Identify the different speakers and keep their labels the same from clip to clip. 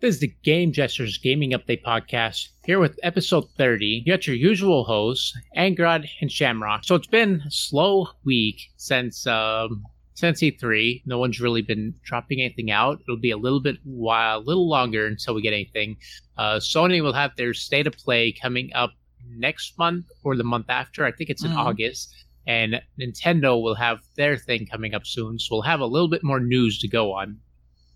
Speaker 1: This is the Game Jesters Gaming Update Podcast, here with episode 30. You got your usual hosts, Angrod and Shamrock. So it's been a slow week since um, since E3. No one's really been dropping anything out. It'll be a little bit while, a little longer until we get anything. Uh, Sony will have their state of play coming up next month or the month after. I think it's in
Speaker 2: Mhm.
Speaker 1: August. And Nintendo will have their thing coming up soon. So we'll have a little bit more news to go on.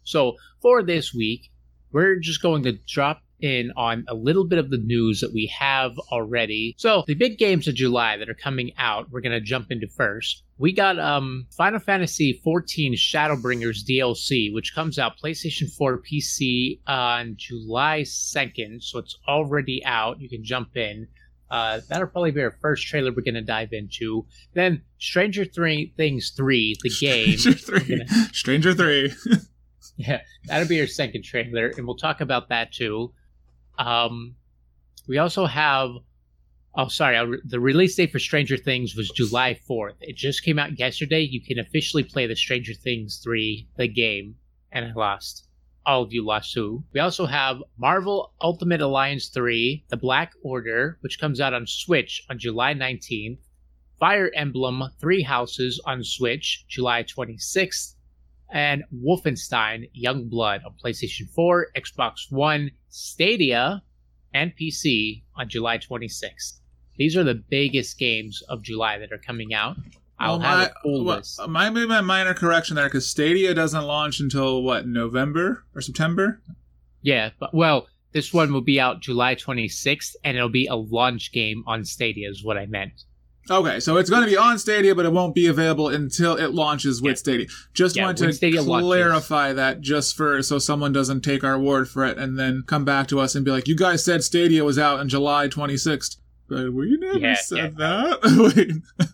Speaker 1: So for this week, we're just going to drop in on a little bit of the news that we have already. So the big games of July that are coming out, we're gonna jump into first. We got um Final Fantasy XIV Shadowbringers DLC, which comes out PlayStation 4 PC on July 2nd, so it's already out. You can jump in. Uh, that'll probably be our first trailer we're gonna dive into. Then Stranger Three Things 3, the game.
Speaker 2: Stranger Three. Stranger Three.
Speaker 1: Yeah, that'll be our second trailer, and we'll talk about that too. Um, we also have. Oh, sorry. The release date for Stranger Things was July 4th. It just came out yesterday. You can officially play the Stranger Things 3, the game, and I lost. All of you lost too. We also have Marvel Ultimate Alliance 3, The Black Order, which comes out on Switch on July 19th. Fire Emblem Three Houses on Switch, July 26th and Wolfenstein Youngblood on PlayStation 4, Xbox One, Stadia, and PC on July 26th. These are the biggest games of July that are coming out. I'll
Speaker 2: Well,
Speaker 1: have
Speaker 2: my,
Speaker 1: a full
Speaker 2: well,
Speaker 1: list.
Speaker 2: my, maybe my minor correction there because Stadia doesn't launch until what November or September.
Speaker 1: Yeah, but well, this one will be out July 26th, and it'll be a launch game on Stadia, is what I meant.
Speaker 2: Okay, so it's going to be on Stadia, but it won't be available until it launches with
Speaker 1: Yeah.
Speaker 2: Stadia. Just
Speaker 1: Yeah,
Speaker 2: want to
Speaker 1: Stadia launches.
Speaker 2: clarify that just for so someone doesn't take our word for it and then come back to us and be like, "You guys said Stadia was out on July 26th." But we never
Speaker 1: Yeah,
Speaker 2: said that.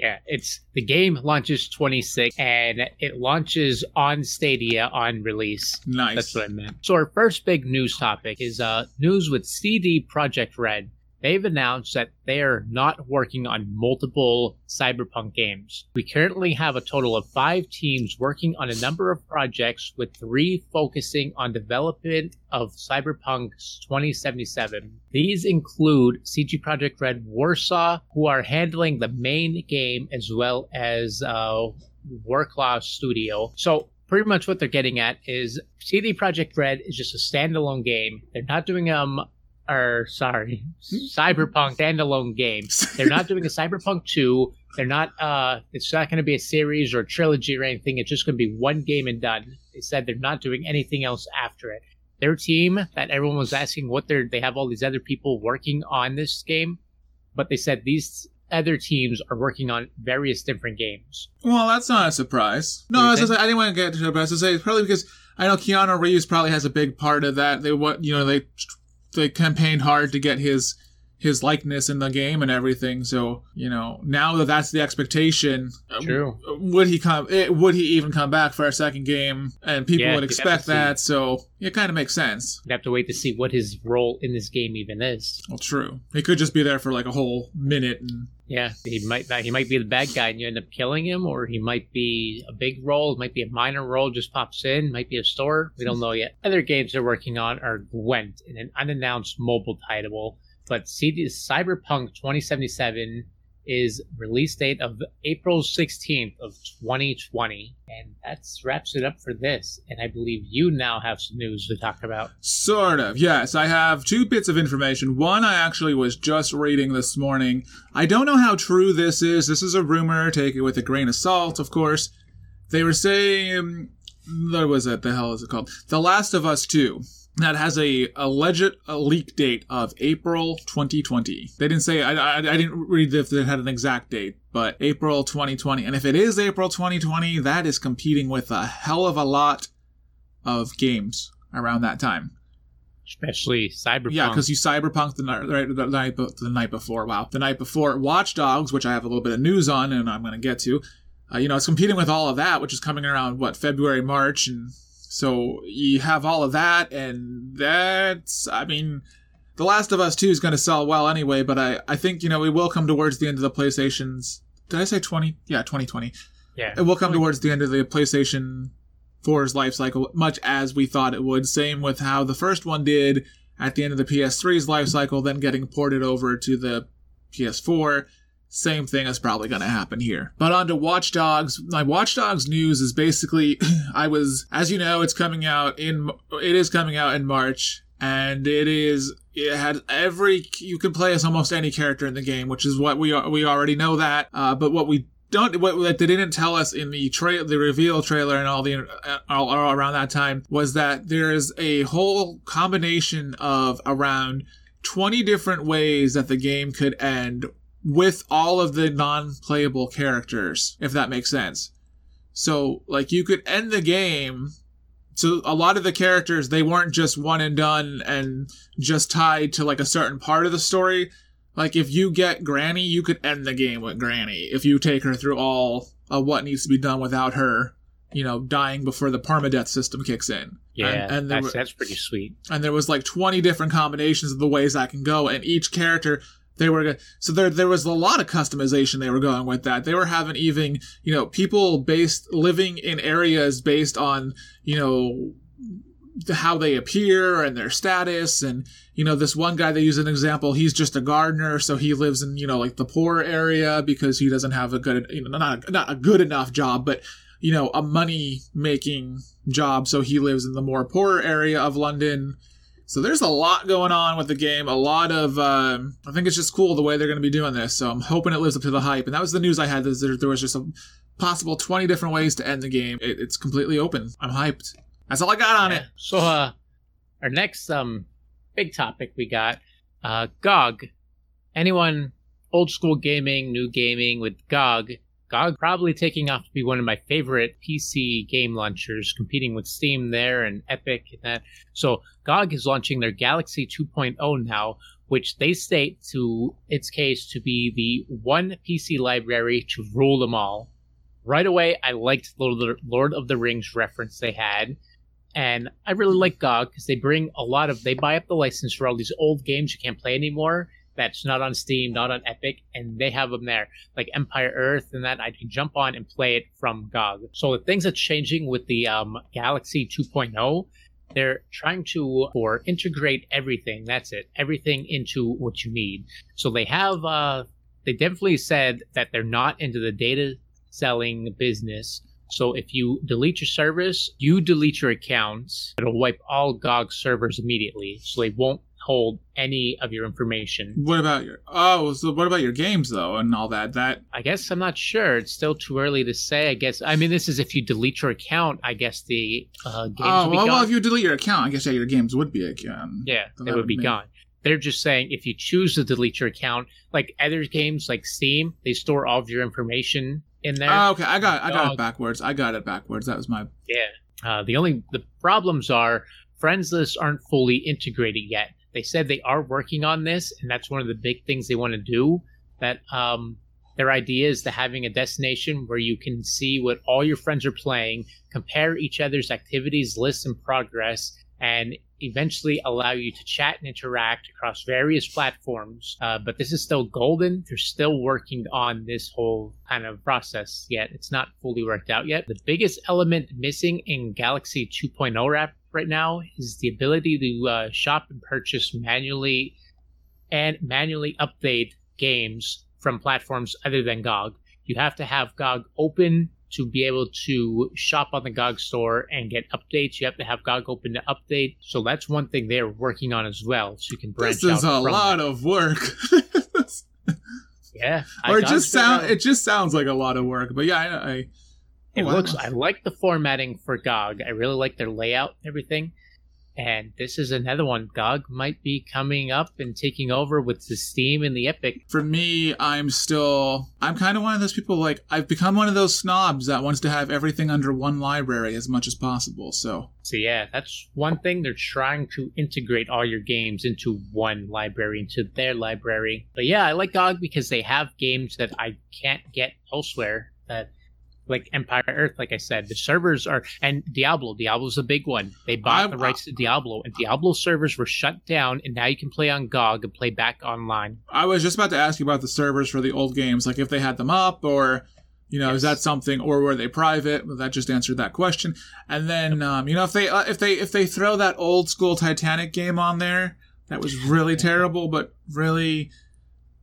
Speaker 1: Yeah, it's the game launches 26, and it launches on Stadia on release.
Speaker 2: nice.
Speaker 1: That's what I meant. So our first big news topic is uh, news with CD Projekt Red. They've announced that they are not working on multiple Cyberpunk games. We currently have a total of five teams working on a number of projects, with three focusing on development of Cyberpunk 2077. These include CD Projekt Red Warsaw, who are handling the main game as well as uh, Studio. So pretty much what they're getting at is CD Projekt Red is just a standalone game. They're not doing um or sorry, Cyberpunk standalone game. They're not doing a Cyberpunk 2. They're not uh it's not going to be a series or a trilogy or anything. It's just going to be one game and done. They said they're not doing anything else after it. Their team that everyone was asking what they're they have all these other people working on this game, but they said these other teams are working on various different games.
Speaker 2: Well, that's not a surprise. No, I, say, I didn't want to get to it, but I was gonna say it's probably because I know Keanu Reeves probably has a big part of that. They what you know they they campaigned hard to get his his likeness in the game and everything. So you know now that that's the expectation, uh,
Speaker 1: True.
Speaker 2: would he come? eh, Would he even come back for a second game? And people
Speaker 1: Yeah,
Speaker 2: would expect
Speaker 1: to see.
Speaker 2: that. So it kind of makes sense.
Speaker 1: We'd have to wait to see what his role in this game even is.
Speaker 2: Well, true. He could just be there for like a whole minute and
Speaker 1: Yeah, he might he might be the bad guy and you end up killing him, or he might be a big role, it might be a minor role, just pops in, might be a store. We don't know yet. Other games they're working on are Gwent, in an unannounced mobile title, but CD Cyberpunk 2077 is release date of April 16th of 2020, and that wraps it up for this. And I believe you now have some news to talk about.
Speaker 2: Sort of, yes. I have two bits of information. One I actually was just reading this morning. I don't know how true this is. This is a rumor. Take it with a grain of salt, of course. They were saying, um, what was it? The hell is it called? The Last of Us 2. That has a alleged a leak date of April 2020. They didn't say. I, I, I didn't read if they had an exact date, but April 2020. And if it is April 2020, that is competing with a hell of a lot of games around that time.
Speaker 1: Especially Cyberpunk.
Speaker 2: Yeah, because you cyberpunk the night, right, the night the night before. Wow, the night before Watch Dogs, which I have a little bit of news on, and I'm going to get to. Uh, you know, it's competing with all of that, which is coming around what February, March, and so you have all of that, and that's, I mean, The Last of Us Two is going to sell well anyway. But I, I think you know we will come towards the end of the PlayStation's. Did I say twenty? Yeah, twenty twenty.
Speaker 1: yeah.
Speaker 2: It will come towards the end of the PlayStation 4's life cycle much as we thought it would. Same with how the first one did at the end of the PS3's life cycle, then getting ported over to the PS4. Same thing is probably going to happen here. But on to Watch Dogs. My Watch Dogs news is basically, I was, as you know, it's coming out in, it is coming out in March, and it is, it had every, you can play as almost any character in the game, which is what we, are, we already know that. Uh, but what we don't what, they didn't tell us in the tra- the reveal trailer and all the uh, all, all around that time was that there is a whole combination of around 20 different ways that the game could end with all of the non-playable characters if that makes sense so like you could end the game so a lot of the characters they weren't just one and done and just tied to like a certain part of the story like if you get Granny, you could end the game with Granny if you take her through all of what needs to be done without her, you know, dying before the permadeath system kicks in.
Speaker 1: Yeah,
Speaker 2: and, and
Speaker 1: that's,
Speaker 2: were,
Speaker 1: that's pretty sweet.
Speaker 2: And there was like twenty different combinations of the ways I can go, and each character they were so there there was a lot of customization they were going with that. They were having even you know people based living in areas based on you know how they appear and their status. And you know this one guy they use an example he's just a gardener so he lives in you know like the poor area because he doesn't have a good you know not a, not a good enough job but you know a money making job so he lives in the more poor area of london so there's a lot going on with the game a lot of um, i think it's just cool the way they're going to be doing this so i'm hoping it lives up to the hype and that was the news i had there, there was just a possible 20 different ways to end the game it, it's completely open i'm hyped that's all I got on
Speaker 1: Yeah.
Speaker 2: it.
Speaker 1: So, uh, our next um big topic we got uh GOG. Anyone old school gaming, new gaming with GOG. GOG probably taking off to be one of my favorite PC game launchers, competing with Steam there and Epic and that. So GOG is launching their Galaxy 2.0 now, which they state to its case to be the one PC library to rule them all. Right away, I liked the Lord of the Rings reference they had and I really like GOG because they bring a lot of they buy up the license for all these old games you can't play anymore. That's not on Steam, not on Epic, and they have them there, like Empire Earth and that. I can jump on and play it from GOG. So the things that's changing with the um, Galaxy 2.0, they're trying to or integrate everything. That's it, everything into what you need. So they have, uh, they definitely said that they're not into the data selling business so if you delete your service, you delete your accounts. It'll wipe all GOG servers immediately, so they won't hold any of your information.
Speaker 2: What about your oh? So what about your games though, and all that? That
Speaker 1: I guess I'm not sure. It's still too early to say. I guess I mean this is if you delete your account. I guess the uh, games.
Speaker 2: oh well,
Speaker 1: gone.
Speaker 2: well, if you delete your account, I guess yeah, your games would be again.
Speaker 1: yeah,
Speaker 2: then
Speaker 1: they would be
Speaker 2: make-
Speaker 1: gone. They're just saying if you choose to delete your account, like other games like Steam, they store all of your information in there.
Speaker 2: Oh, okay, I got I got it backwards. I got it backwards. That was my
Speaker 1: Yeah. Uh, the only the problems are friends lists aren't fully integrated yet. They said they are working on this, and that's one of the big things they want to do. That um, their idea is to having a destination where you can see what all your friends are playing, compare each other's activities, lists, and progress, and eventually allow you to chat and interact across various platforms. Uh, but this is still golden. They're still working on this whole kind of process yet. It's not fully worked out yet. The biggest element missing in Galaxy 2.0 wrap right now is the ability to uh, shop and purchase manually and manually update games from platforms other than GOG. You have to have GOG open to be able to shop on the GOG store and get updates. You have to have GOG open to update. So that's one thing they're working on as well. So you can branch
Speaker 2: this is a lot
Speaker 1: that.
Speaker 2: of work.
Speaker 1: yeah. I-
Speaker 2: or it just sound it just sounds like a lot of work. But yeah, I, I
Speaker 1: It
Speaker 2: Oh,
Speaker 1: looks. I like the formatting for GOG. I really like their layout and everything. And this is another one. GOG might be coming up and taking over with the Steam and the Epic.
Speaker 2: for me, I'm still I'm kind of one of those people like I've become one of those snobs that wants to have everything under one library as much as possible. So
Speaker 1: So yeah, that's one thing. They're trying to integrate all your games into one library, into their library. But yeah, I like GOG because they have games that I can't get elsewhere. That like Empire Earth, like I said, the servers are and Diablo. Diablo's a big one. They bought
Speaker 2: I'm-
Speaker 1: the rights to Diablo, and Diablo servers were shut down, and now you can play on GOG and play back online.
Speaker 2: I was just about to ask you about the servers for the old games, like if they had them up or You know, yes. is that something, or were they private? Well, that just answered that question. And then, um, you know, if they uh, if they if they throw that old school Titanic game on there, that was really terrible, but really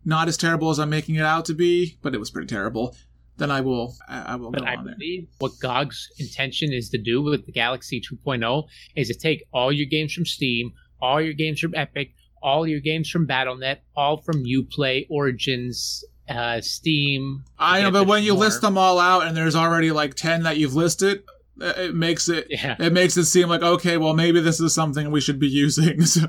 Speaker 2: not as terrible as I'm making it out to be. But it was pretty terrible. Then I will I, will but go I on there.
Speaker 1: What GOG's intention is to do with the Galaxy 2.0 is to take all your games from Steam, all your games from Epic, all your games from BattleNet, all from UPlay, Origins, uh, Steam.
Speaker 2: I know, but when you more. list them all out and there's already like 10 that you've listed, it makes it yeah. it makes it seem like okay well maybe this is something we should be using so,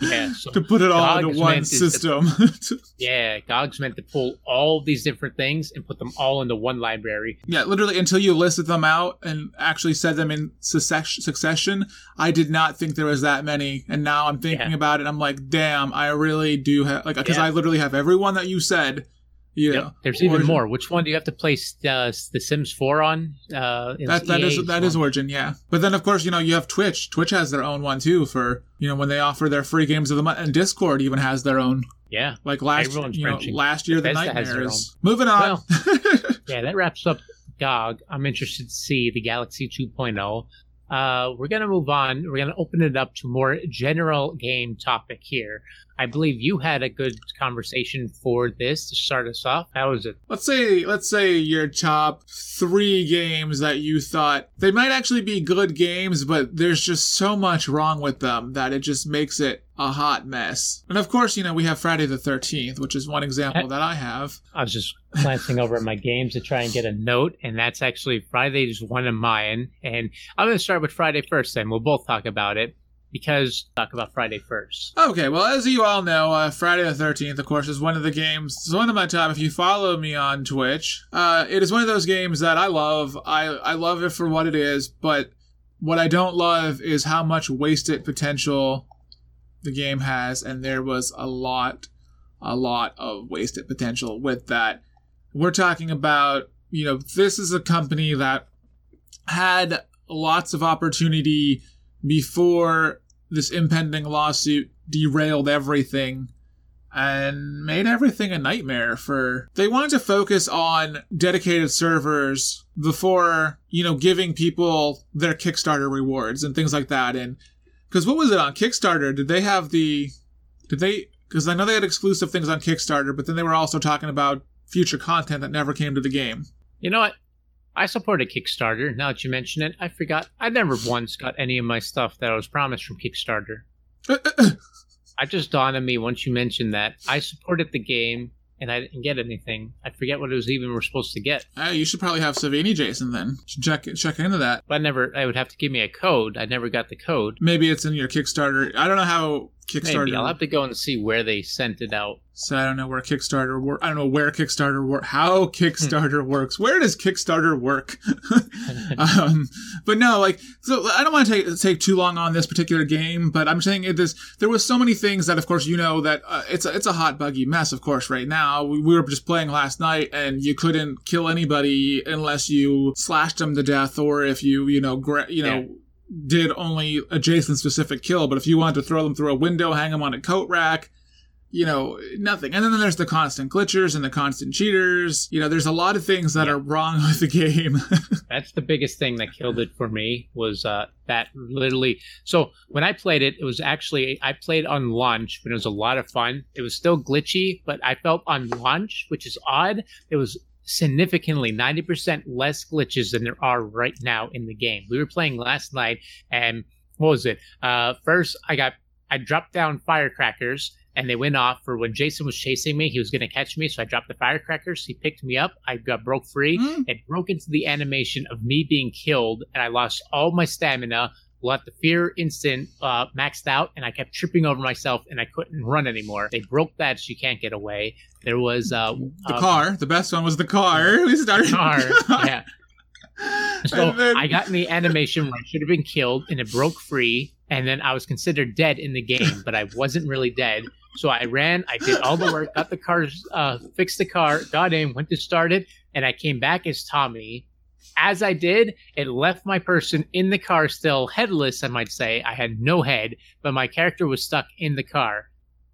Speaker 2: yeah, so to put it all into one system
Speaker 1: to, yeah gog's meant to pull all these different things and put them all into one library
Speaker 2: yeah literally until you listed them out and actually said them in succession i did not think there was that many and now i'm thinking yeah. about it i'm like damn i really do have like because yeah. i literally have everyone that you said yeah, yep.
Speaker 1: there's even Origin. more. Which one do you have to place uh, the Sims 4 on? Uh,
Speaker 2: that that is, that is Origin, yeah. But then of course you know you have Twitch. Twitch has their own one too for you know when they offer their free games of the month, and Discord even has their own.
Speaker 1: Yeah,
Speaker 2: like last you know, last year Bethesda the nightmares. Moving on. Well,
Speaker 1: yeah, that wraps up GOG. I'm interested to see the Galaxy 2.0. Uh, we're going to move on. We're going to open it up to more general game topic here. I believe you had a good conversation for this to start us off. How was it?
Speaker 2: Let's say let's say your top three games that you thought they might actually be good games, but there's just so much wrong with them that it just makes it a hot mess. And of course, you know, we have Friday the 13th, which is one example eh. that I have.
Speaker 1: I was just glancing over at my games to try and get a note, and that's actually Friday is one of mine. And I'm going to start with Friday first, then we'll both talk about it because talk about Friday first.
Speaker 2: Okay, well, as you all know, uh, Friday the 13th, of course, is one of the games. It's one of my top. If you follow me on Twitch, uh, it is one of those games that I love. I I love it for what it is, but what I don't love is how much wasted potential the game has, and there was a lot, a lot of wasted potential with that. We're talking about, you know, this is a company that had lots of opportunity before this impending lawsuit derailed everything and made everything a nightmare for they wanted to focus on dedicated servers before you know giving people their kickstarter rewards and things like that. And because what was it on kickstarter? Did they have the did they because i know they had exclusive things on kickstarter but then they were also talking about future content that never came to the game.
Speaker 1: You know what I support a Kickstarter. Now that you mention it, I forgot. I never once got any of my stuff that I was promised from Kickstarter. I just dawned on me once you mentioned that. I supported the game and I didn't get anything. I forget what it was even we're supposed to get.
Speaker 2: Uh, you should probably have Savini Jason then. Check check into that.
Speaker 1: But I never. I would have to give me a code. I never got the code.
Speaker 2: Maybe it's in your Kickstarter. I don't know how Kickstarter.
Speaker 1: Maybe I'll have to go and see where they sent it out.
Speaker 2: So I don't know where Kickstarter work. I don't know where Kickstarter work. How Kickstarter works. Where does Kickstarter work? um, but no, like so. I don't want to take take too long on this particular game, but I'm saying it. This there was so many things that, of course, you know that uh, it's a, it's a hot buggy mess. Of course, right now we, we, were just playing last night, and you couldn't kill anybody unless you slashed them to death, or if you you know gra- you know. Yeah did only a Jason specific kill, but if you wanted to throw them through a window, hang them on a coat rack, you know, nothing. And then there's the constant glitchers and the constant cheaters. You know, there's a lot of things that are wrong with the game.
Speaker 1: That's the biggest thing that killed it for me was uh, that literally. So when I played it, it was actually I played on launch, but it was a lot of fun. It was still glitchy, but I felt on launch, which is odd. It was significantly 90% less glitches than there are right now in the game. We were playing last night and what was it? Uh, first I got I dropped down firecrackers and they went off for when Jason was chasing me. He was going to catch me, so I dropped the firecrackers. He picked me up. I got broke free. Mm. It broke into the animation of me being killed, and I lost all my stamina. Let the fear instant uh, maxed out, and I kept tripping over myself, and I couldn't run anymore. They broke that, so you can't get away. There was uh,
Speaker 2: the uh, car. The best one was the car. We started
Speaker 1: car. yeah. So then... I got in the animation where I should have been killed, and it broke free. And then I was considered dead in the game, but I wasn't really dead. So I ran, I did all the work, got the car, uh, fixed the car, got in, went to start it, and I came back as Tommy. As I did, it left my person in the car still headless, I might say. I had no head, but my character was stuck in the car.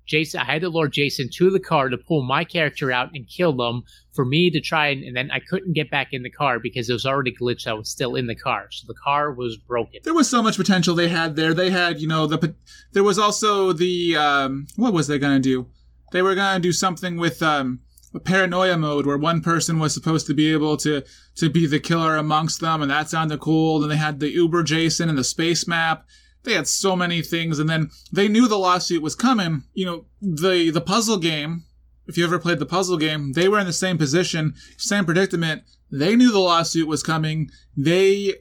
Speaker 1: Jason, I had to lure Jason to the car to pull my character out and kill them for me to try and, and then I couldn't get back in the car because it was already glitched. I was still in the car, so the car was broken.
Speaker 2: There was so much potential they had there. They had, you know, the there was also the um, what was they gonna do? They were gonna do something with um, a paranoia mode where one person was supposed to be able to to be the killer amongst them, and that sounded cool. Then they had the Uber Jason and the space map. They had so many things and then they knew the lawsuit was coming. You know the the puzzle game if you ever played the puzzle game they were in the same position same predicament. They knew the lawsuit was coming. They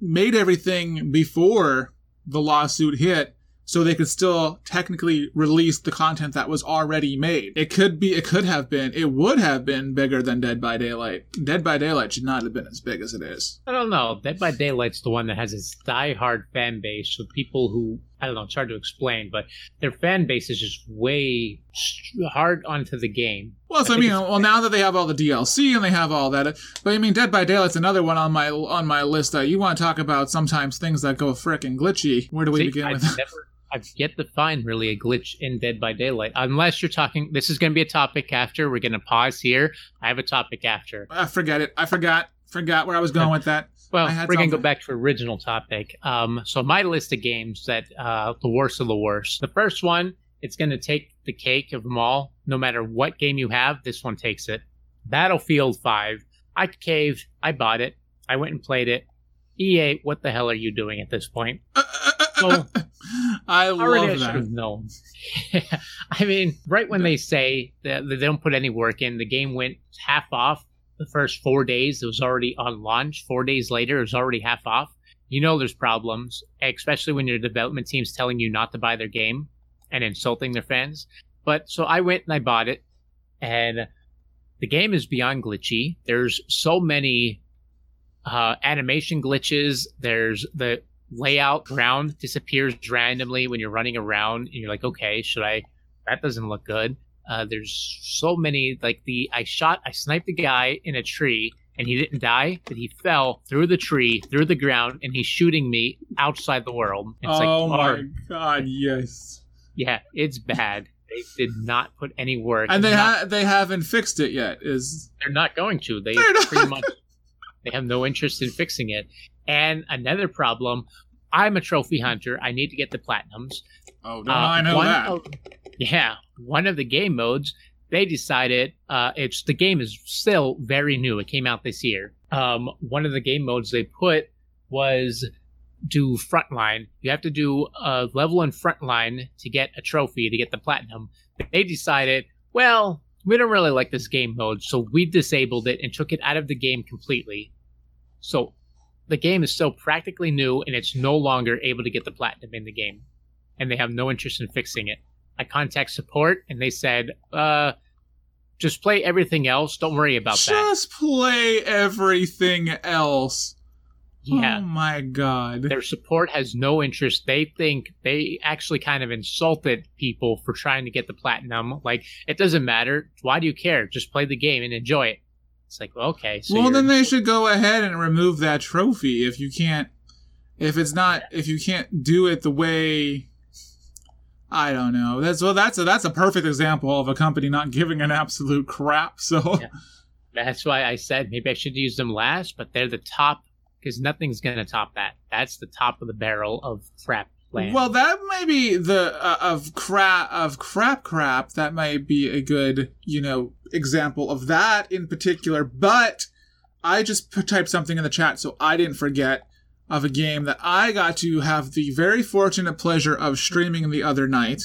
Speaker 2: made everything before the lawsuit hit so they could still technically release the content that was already made. It could be, it could have been, it would have been bigger than Dead by Daylight. Dead by Daylight should not have been as big as it is.
Speaker 1: I don't know. Dead by Daylight's the one that has its die-hard fan base so people who I don't know. It's hard to explain, but their fan base is just way hard onto the game.
Speaker 2: Well, so I, I mean, well, now that they have all the DLC and they have all that, but I mean, Dead by Daylight's another one on my on my list that you want to talk about. Sometimes things that go fricking glitchy. Where do we See, begin with?
Speaker 1: Never, I've yet to find really a glitch in Dead by Daylight, unless you're talking. This is going to be a topic after. We're going to pause here. I have a topic after.
Speaker 2: I forget it. I forgot. Forgot where I was going with that.
Speaker 1: Well, we're going to go back to original topic. Um, so my list of games that uh, the worst of the worst. The first one, it's going to take the cake of them all. No matter what game you have, this one takes it. Battlefield 5. I caved. I bought it. I went and played it. EA, what the hell are you doing at this point? Uh, uh,
Speaker 2: so, I love Already that. I should have
Speaker 1: known. I mean, right when they say that they don't put any work in, the game went half off the first four days. It was already on launch. Four days later, it was already half off. You know there's problems, especially when your development team's telling you not to buy their game and insulting their fans. But so I went and I bought it, and the game is beyond glitchy. There's so many uh, animation glitches. There's the layout ground disappears randomly when you're running around and you're like okay should i that doesn't look good. Uh, there's so many like the i shot i sniped a guy in a tree and he didn't die but he fell through the tree through the ground and he's shooting me outside the world.
Speaker 2: It's oh like, my god yes.
Speaker 1: Yeah it's bad. They did not put any work
Speaker 2: and they not, ha- they haven't fixed it yet is
Speaker 1: they're not going to. They pretty much they have no interest in fixing it and another problem, I'm a trophy hunter. I need to get the platinums.
Speaker 2: Oh, no, uh, I know that.
Speaker 1: Of, yeah, one of the game modes they decided uh, it's the game is still very new. It came out this year. Um, one of the game modes they put was do frontline. You have to do a level in frontline to get a trophy to get the platinum. But they decided, well, we don't really like this game mode, so we disabled it and took it out of the game completely. So the game is still practically new and it's no longer able to get the platinum in the game. And they have no interest in fixing it. I contact support and they said, uh, just play everything else. Don't worry about
Speaker 2: just
Speaker 1: that.
Speaker 2: Just play everything else. Yeah. Oh my god.
Speaker 1: Their support has no interest. They think they actually kind of insulted people for trying to get the platinum. Like, it doesn't matter. Why do you care? Just play the game and enjoy it. It's like, okay.
Speaker 2: So well, then they should go ahead and remove that trophy if you can't, if it's not, if you can't do it the way. I don't know. That's well. That's a that's a perfect example of a company not giving an absolute crap. So yeah.
Speaker 1: that's why I said maybe I should use them last, but they're the top because nothing's gonna top that. That's the top of the barrel of crap land.
Speaker 2: Well, that may be the uh, of crap of crap crap. That might be a good you know example of that in particular. But I just typed something in the chat so I didn't forget of a game that I got to have the very fortunate pleasure of streaming the other night.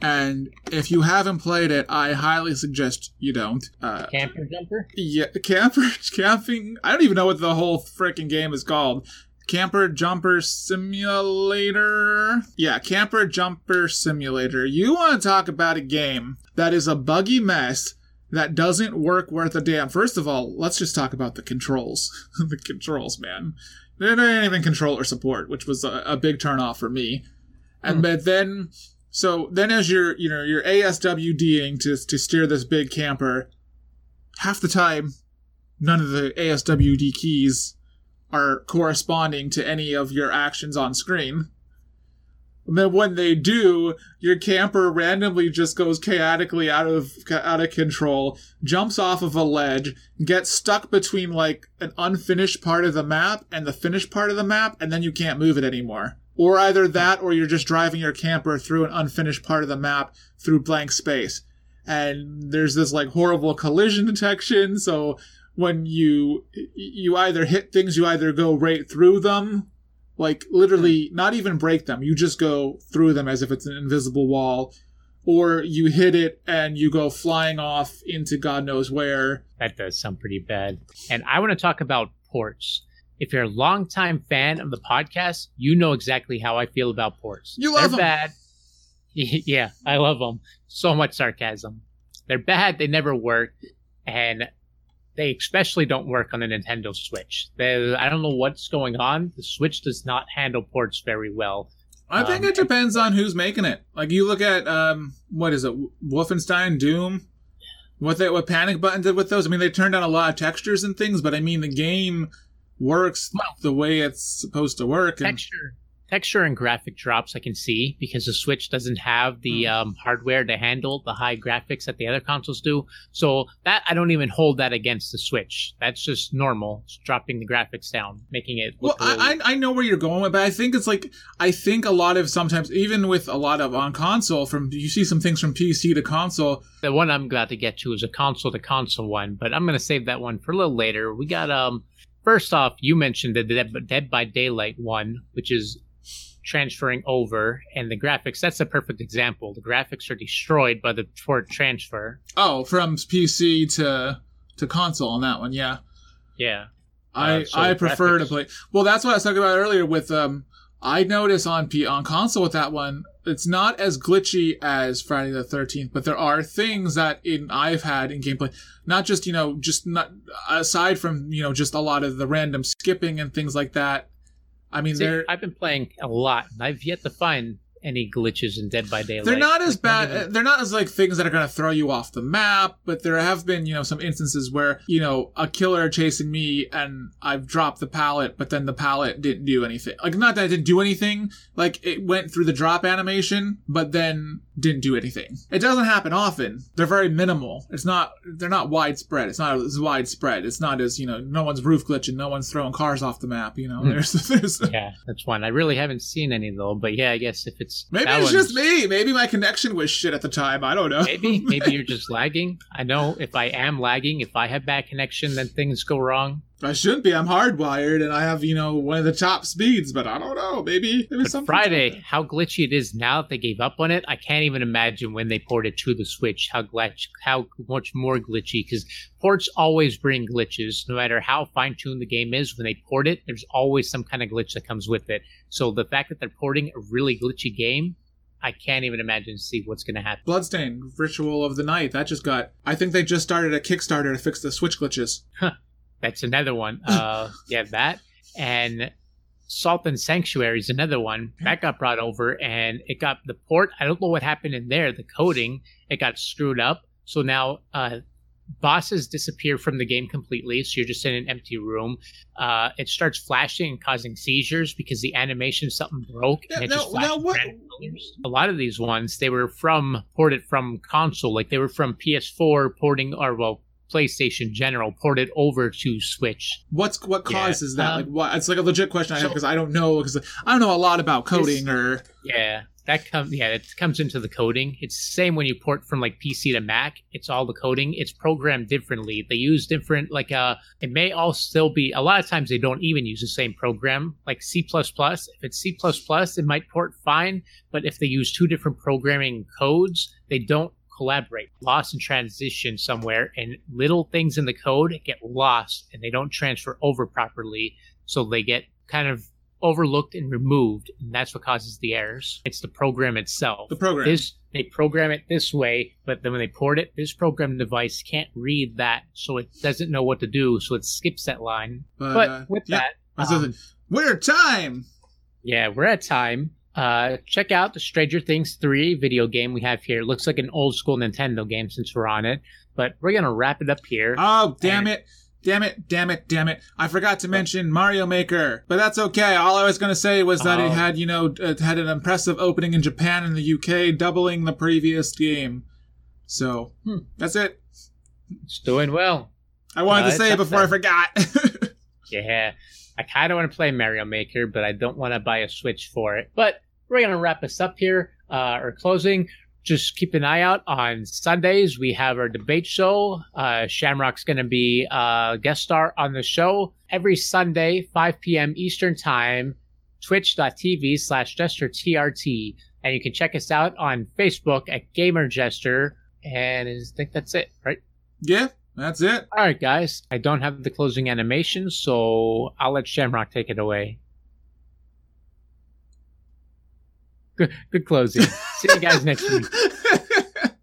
Speaker 2: And if you haven't played it, I highly suggest you don't.
Speaker 1: Uh, camper jumper?
Speaker 2: Yeah, camper camping. I don't even know what the whole freaking game is called. Camper Jumper Simulator. Yeah, Camper Jumper Simulator. You want to talk about a game that is a buggy mess that doesn't work worth a damn. First of all, let's just talk about the controls. the controls, man. They didn't even controller support, which was a, a big turnoff for me. And mm. but then, so then as you're you know you're ASWDing to to steer this big camper, half the time, none of the ASWD keys are corresponding to any of your actions on screen. And then when they do, your camper randomly just goes chaotically out of out of control, jumps off of a ledge, gets stuck between like an unfinished part of the map and the finished part of the map, and then you can't move it anymore. Or either that, or you're just driving your camper through an unfinished part of the map through blank space. And there's this like horrible collision detection, so when you you either hit things, you either go right through them, like literally hmm. not even break them. You just go through them as if it's an invisible wall, or you hit it and you go flying off into God knows where.
Speaker 1: That does sound pretty bad. And I want to talk about ports. If you're a longtime fan of the podcast, you know exactly how I feel about ports.
Speaker 2: You love
Speaker 1: They're
Speaker 2: 'em.
Speaker 1: bad. yeah, I love them. So much sarcasm. They're bad. They never work, and they especially don't work on the Nintendo Switch. They, I don't know what's going on. The Switch does not handle ports very well.
Speaker 2: I think
Speaker 1: Um,
Speaker 2: it depends on who's making it. Like you look at um, what is it, Wolfenstein, Doom, what they what Panic Button did with those. I mean, they turned on a lot of textures and things, but I mean, the game works
Speaker 1: Well-
Speaker 2: the way it's supposed to work.
Speaker 1: Texture texture and graphic drops I can see because the Switch doesn't have the
Speaker 2: Hmm.
Speaker 1: um, hardware to handle the high graphics that the other consoles do. So that I don't even hold that against the Switch. That's just normal. It's dropping the graphics down, making it
Speaker 2: well,
Speaker 1: look. a little-
Speaker 2: I, I I know where you're going with, but I think it's like I think a lot of sometimes even with a lot of on console from you see some things from PC to console.
Speaker 1: the one I'm glad to get to is a console to console one, but I'm gonna save that one for a little later. We got um. First off, you mentioned the Dead by Daylight one, which is transferring over, and the graphics. That's a perfect example. The graphics are destroyed by the port transfer.
Speaker 2: Oh, from PC to to console on that one, yeah.
Speaker 1: Yeah.
Speaker 2: I
Speaker 1: Uh, so
Speaker 2: I prefer to play. Well, that's what I was talking about earlier with um. I notice on P on console with that one, it's not as glitchy as Friday the Thirteenth, but there are things that in I've had in gameplay, not just you know just not aside from you know just a lot of the random skipping and things like that. I mean,
Speaker 1: See, I've been playing a lot, and I've yet to find any glitches in Dead by Daylight.
Speaker 2: they're not as
Speaker 1: Like, not
Speaker 2: bad.
Speaker 1: even-
Speaker 2: They're not as like things that are going to throw you off the map. But there have been, you know, some instances where you know a killer chasing me and I've dropped the pallet, but then the pallet didn't do anything. Like not that it didn't do anything. Like it went through the drop animation, but then didn't do anything. It doesn't happen often. They're very minimal. It's not. They're not widespread. It's not as widespread. It's not as you know. No one's roof glitching. No one's throwing cars off the map. You know.
Speaker 1: Hmm.
Speaker 2: There's there's.
Speaker 1: Yeah, that's one. I really haven't seen any though, but yeah, I guess if it's
Speaker 2: Maybe
Speaker 1: that
Speaker 2: it's just me. Maybe my connection was shit at the time. I don't know.
Speaker 1: Maybe, maybe you're just lagging. I know if I am lagging, if I have bad connection, then things go wrong.
Speaker 2: I shouldn't be. I'm hardwired and I have, you know, one of the top speeds, but I don't know. Maybe maybe something.
Speaker 1: Friday, how glitchy it is now that they gave up on it, I can't even imagine when they ported it to the Switch how glitch, how much more glitchy. Because ports always bring glitches, no matter how fine tuned the game is. When they port it, there's always some kind of glitch that comes with it. So the fact that they're porting a really glitchy game, I can't even imagine to see what's going to happen.
Speaker 2: Bloodstained, Ritual of the Night. That just got. I think they just started a Kickstarter to fix the Switch glitches.
Speaker 1: That's another one. Uh, yeah, that and Salt and Sanctuary is another one that got brought over, and it got the port. I don't know what happened in there. The coding it got screwed up, so now uh, bosses disappear from the game completely. So you're just in an empty room. Uh, it starts flashing and causing seizures because the animation something broke and it
Speaker 2: now-
Speaker 1: just flashed
Speaker 2: now what-
Speaker 1: A lot of these ones they were from ported from console, like they were from PS4 porting or well. PlayStation General ported over to Switch.
Speaker 2: What's what
Speaker 1: Yeah,
Speaker 2: causes that?
Speaker 1: um,
Speaker 2: like, what? It's like a legit question I have because I don't know because I don't know a lot about coding or.
Speaker 1: Yeah, that comes. Yeah, it comes into the coding. It's the same when you port from like PC to Mac. It's all the coding. It's programmed differently. They use different like uh. It may all still be. A lot of times they don't even use the same program. Like C plus plus. If it's C plus plus, it might port fine. But if they use two different programming codes, they don't collaborate. Lost in transition somewhere, and little things in the code get lost, and they don't transfer over properly. So they get kind of overlooked and removed, and that's what causes the errors. It's the program itself.
Speaker 2: The program.
Speaker 1: This they program it this way, but then when they port it, this program device can't read that, so it doesn't know what to do, so it skips that line.
Speaker 2: but
Speaker 1: But
Speaker 2: uh,
Speaker 1: with that, um,
Speaker 2: Winter time.
Speaker 1: yeah, we're at time. Uh, check out the Stranger Things 3 video game we have here. It looks like an old school Nintendo game since we're on it, but we're gonna wrap it up here.
Speaker 2: Oh damn
Speaker 1: and-
Speaker 2: it! Damn it, damn it, damn it. I forgot to mention Mario Maker. But that's okay. All I was going to say was that
Speaker 1: Oh.
Speaker 2: it had, you know, it had an impressive opening in Japan and the UK, doubling the previous game. So,
Speaker 1: Hmm.
Speaker 2: that's it.
Speaker 1: It's doing well.
Speaker 2: I wanted
Speaker 1: Uh,
Speaker 2: to say it before I forgot.
Speaker 1: Yeah. I kind of want to play Mario Maker, but I don't want to buy a Switch for it. But we're going to wrap us up here. Uh, or closing. Just keep an eye out on Sundays. We have our debate show. Uh, Shamrock's going to be a guest star on the show every Sunday, 5 p.m. Eastern Time, twitch.tv slash TRT. And you can check us out on Facebook at Gamer Jester. And I think that's it, right?
Speaker 2: yeah, that's it.
Speaker 1: All right, guys. I don't have the closing animation, so I'll let Shamrock take it away. Good, good closing. See you guys next week.